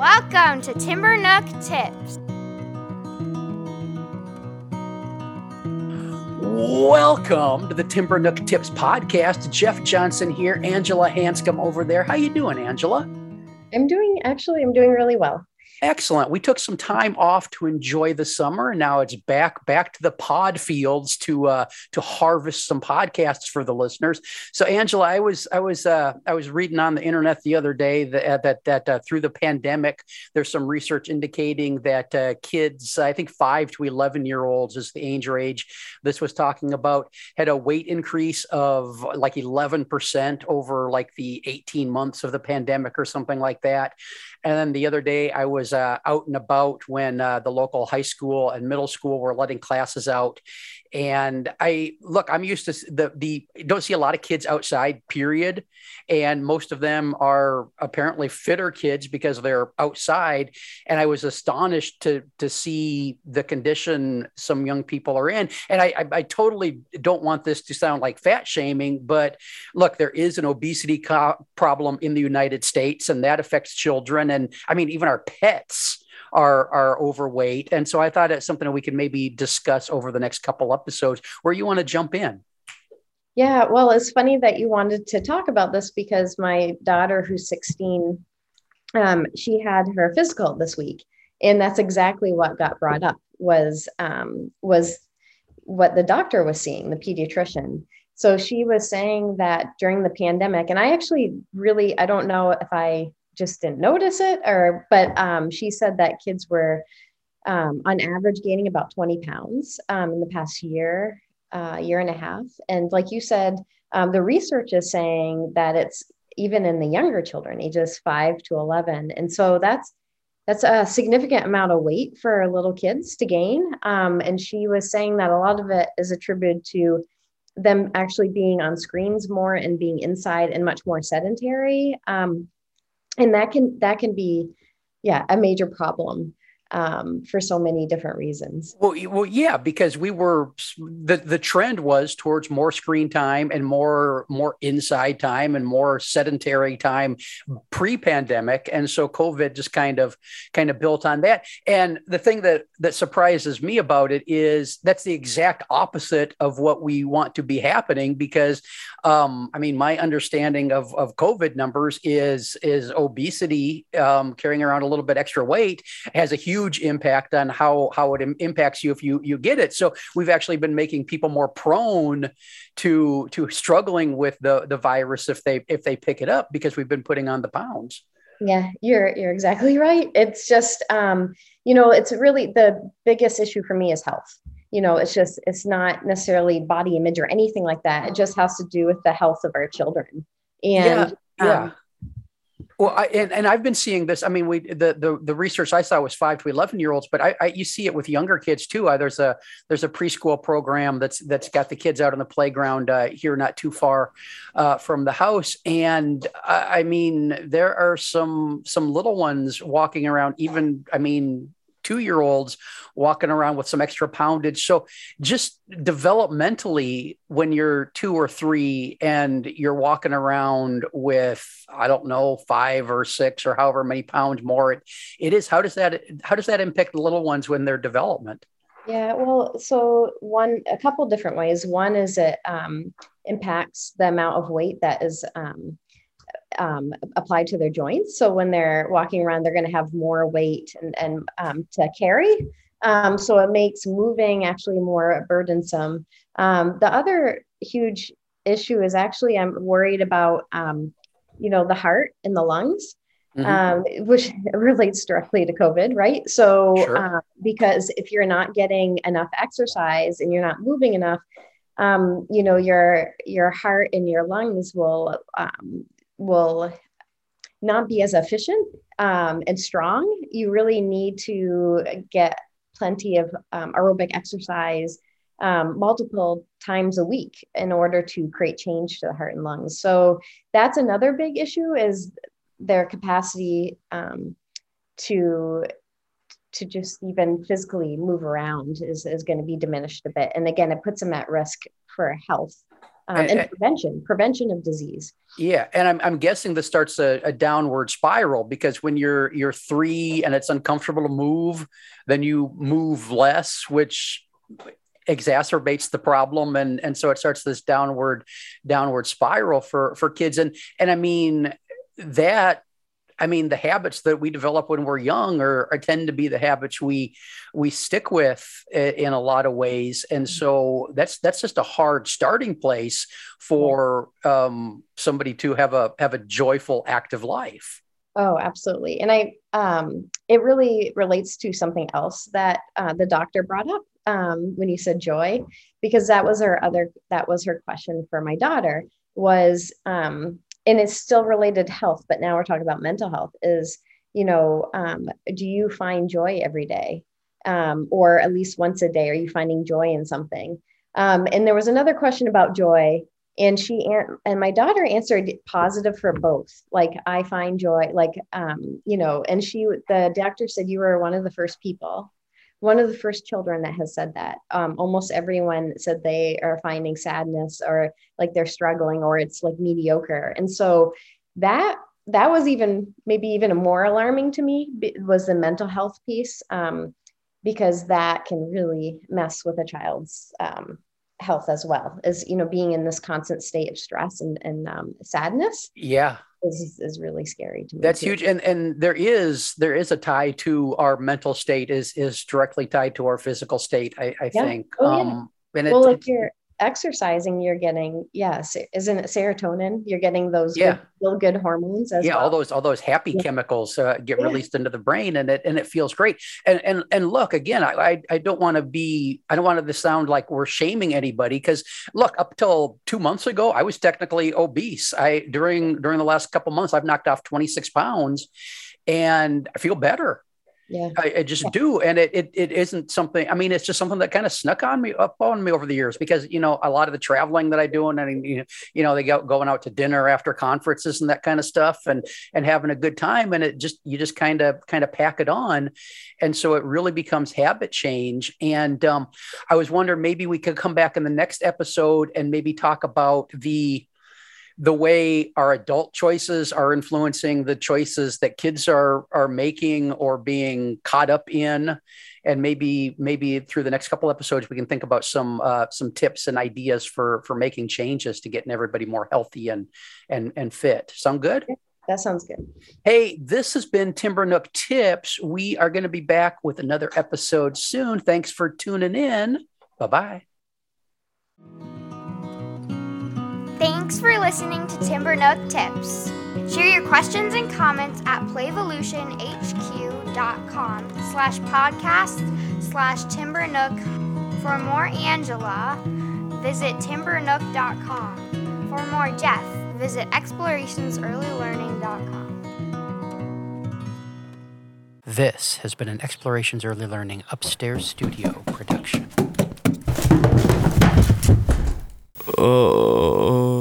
Welcome to Timber Nook Tips. Welcome to the Timber Nook Tips podcast. Jeff Johnson here, Angela Hanscom over there. How you doing, Angela? I'm doing actually I'm doing really well. Excellent. We took some time off to enjoy the summer. and Now it's back back to the pod fields to uh, to harvest some podcasts for the listeners. So, Angela, I was I was uh, I was reading on the internet the other day that uh, that that uh, through the pandemic, there's some research indicating that uh, kids, I think five to eleven year olds is the age age. This was talking about had a weight increase of like eleven percent over like the eighteen months of the pandemic or something like that. And then the other day, I was uh, out and about when uh, the local high school and middle school were letting classes out, and I look, I'm used to the the don't see a lot of kids outside, period. And most of them are apparently fitter kids because they're outside. And I was astonished to to see the condition some young people are in. And I I, I totally don't want this to sound like fat shaming, but look, there is an obesity co- problem in the United States, and that affects children, and I mean even our pets are are overweight. And so I thought it's something that we could maybe discuss over the next couple episodes where you want to jump in. Yeah, well, it's funny that you wanted to talk about this because my daughter, who's 16, um, she had her physical this week, and that's exactly what got brought up was um, was what the doctor was seeing, the pediatrician. So she was saying that during the pandemic, and I actually really I don't know if I just didn't notice it or but um, she said that kids were um, on average gaining about 20 pounds um, in the past year uh, year and a half. And like you said um, the research is saying that it's even in the younger children ages 5 to 11 and so that's that's a significant amount of weight for little kids to gain. Um, and she was saying that a lot of it is attributed to them actually being on screens more and being inside and much more sedentary. Um, and that can that can be yeah a major problem um, for so many different reasons. Well, well, yeah, because we were the the trend was towards more screen time and more more inside time and more sedentary time pre-pandemic, and so COVID just kind of kind of built on that. And the thing that that surprises me about it is that's the exact opposite of what we want to be happening. Because, um, I mean, my understanding of of COVID numbers is is obesity, um, carrying around a little bit extra weight, has a huge huge impact on how how it Im- impacts you if you you get it. So we've actually been making people more prone to to struggling with the the virus if they if they pick it up because we've been putting on the pounds. Yeah, you're you're exactly right. It's just um, you know, it's really the biggest issue for me is health. You know, it's just it's not necessarily body image or anything like that. It just has to do with the health of our children. And yeah, yeah. Um, well, I, and, and I've been seeing this. I mean, we the, the the research I saw was five to eleven year olds, but I, I you see it with younger kids too. Uh, there's a there's a preschool program that's that's got the kids out on the playground uh, here, not too far uh, from the house, and I mean there are some some little ones walking around. Even I mean two year olds walking around with some extra poundage. So, just developmentally, when you're two or three and you're walking around with, I don't know, five or six or however many pounds more, it, it is. How does that how does that impact the little ones when their development? Yeah, well, so one, a couple different ways. One is it um, impacts the amount of weight that is um, um, applied to their joints. So when they're walking around, they're going to have more weight and, and um, to carry. Um, so it makes moving actually more burdensome. Um, the other huge issue is actually I'm worried about, um, you know, the heart and the lungs. Mm-hmm. Um, which relates directly to COVID, right? So, sure. uh, because if you're not getting enough exercise and you're not moving enough, um, you know your your heart and your lungs will um, will not be as efficient um, and strong. You really need to get plenty of um, aerobic exercise um, multiple times a week in order to create change to the heart and lungs. So that's another big issue is their capacity um, to to just even physically move around is, is going to be diminished a bit. And again, it puts them at risk for health um, and, and, prevention, prevention of disease. Yeah, and I'm, I'm guessing this starts a, a, downward spiral because when you're you're three and it's uncomfortable to move, then you move less, which exacerbates the problem, and and so it starts this downward downward spiral for for kids. And and I mean that I mean, the habits that we develop when we're young are, are, tend to be the habits we we stick with in a lot of ways, and mm-hmm. so that's that's just a hard starting place for um, somebody to have a have a joyful, active life. Oh, absolutely, and I um, it really relates to something else that uh, the doctor brought up um, when you said joy, because that was her other that was her question for my daughter was um, and it's still related to health, but now we're talking about mental health is, you know, um, do you find joy every day? Um, or at least once a day? Are you finding joy in something? Um, and there was another question about joy, and she and my daughter answered positive for both. Like I find joy, like um, you know, and she the doctor said you were one of the first people one of the first children that has said that. Um, almost everyone said they are finding sadness or like they're struggling or it's like mediocre. And so that that was even maybe even more alarming to me was the mental health piece um, because that can really mess with a child's um, health as well as you know being in this constant state of stress and, and um, sadness yeah is, is really scary to me. That's too. huge. And and there is there is a tie to our mental state is is directly tied to our physical state, I, I yeah. think. Oh, yeah. Um and well, it, if you're exercising, you're getting yes, isn't it serotonin? You're getting those yeah. good, feel good hormones as yeah, well. all those all those happy yeah. chemicals uh, get yeah. released into the brain, and it and it feels great. And and and look again, I I, I don't want to be I don't want to sound like we're shaming anybody because look, up till two months ago, I was technically obese. I during during the last couple months, I've knocked off 26 pounds, and I feel better yeah I, I just yeah. do and it, it it isn't something i mean it's just something that kind of snuck on me up on me over the years because you know a lot of the traveling that i do and I, you know they go going out to dinner after conferences and that kind of stuff and and having a good time and it just you just kind of kind of pack it on and so it really becomes habit change and um, i was wondering maybe we could come back in the next episode and maybe talk about the the way our adult choices are influencing the choices that kids are are making or being caught up in. And maybe maybe through the next couple episodes we can think about some uh, some tips and ideas for for making changes to getting everybody more healthy and and and fit. Sound good? That sounds good. Hey this has been timber nook tips. We are going to be back with another episode soon. Thanks for tuning in. Bye bye Thanks for listening to Timber Nook Tips. Share your questions and comments at playvolutionhq.com slash podcast slash timbernook. For more Angela, visit timbernook.com. For more Jeff, visit explorationsearlylearning.com. This has been an Explorations Early Learning Upstairs Studio production. Oh.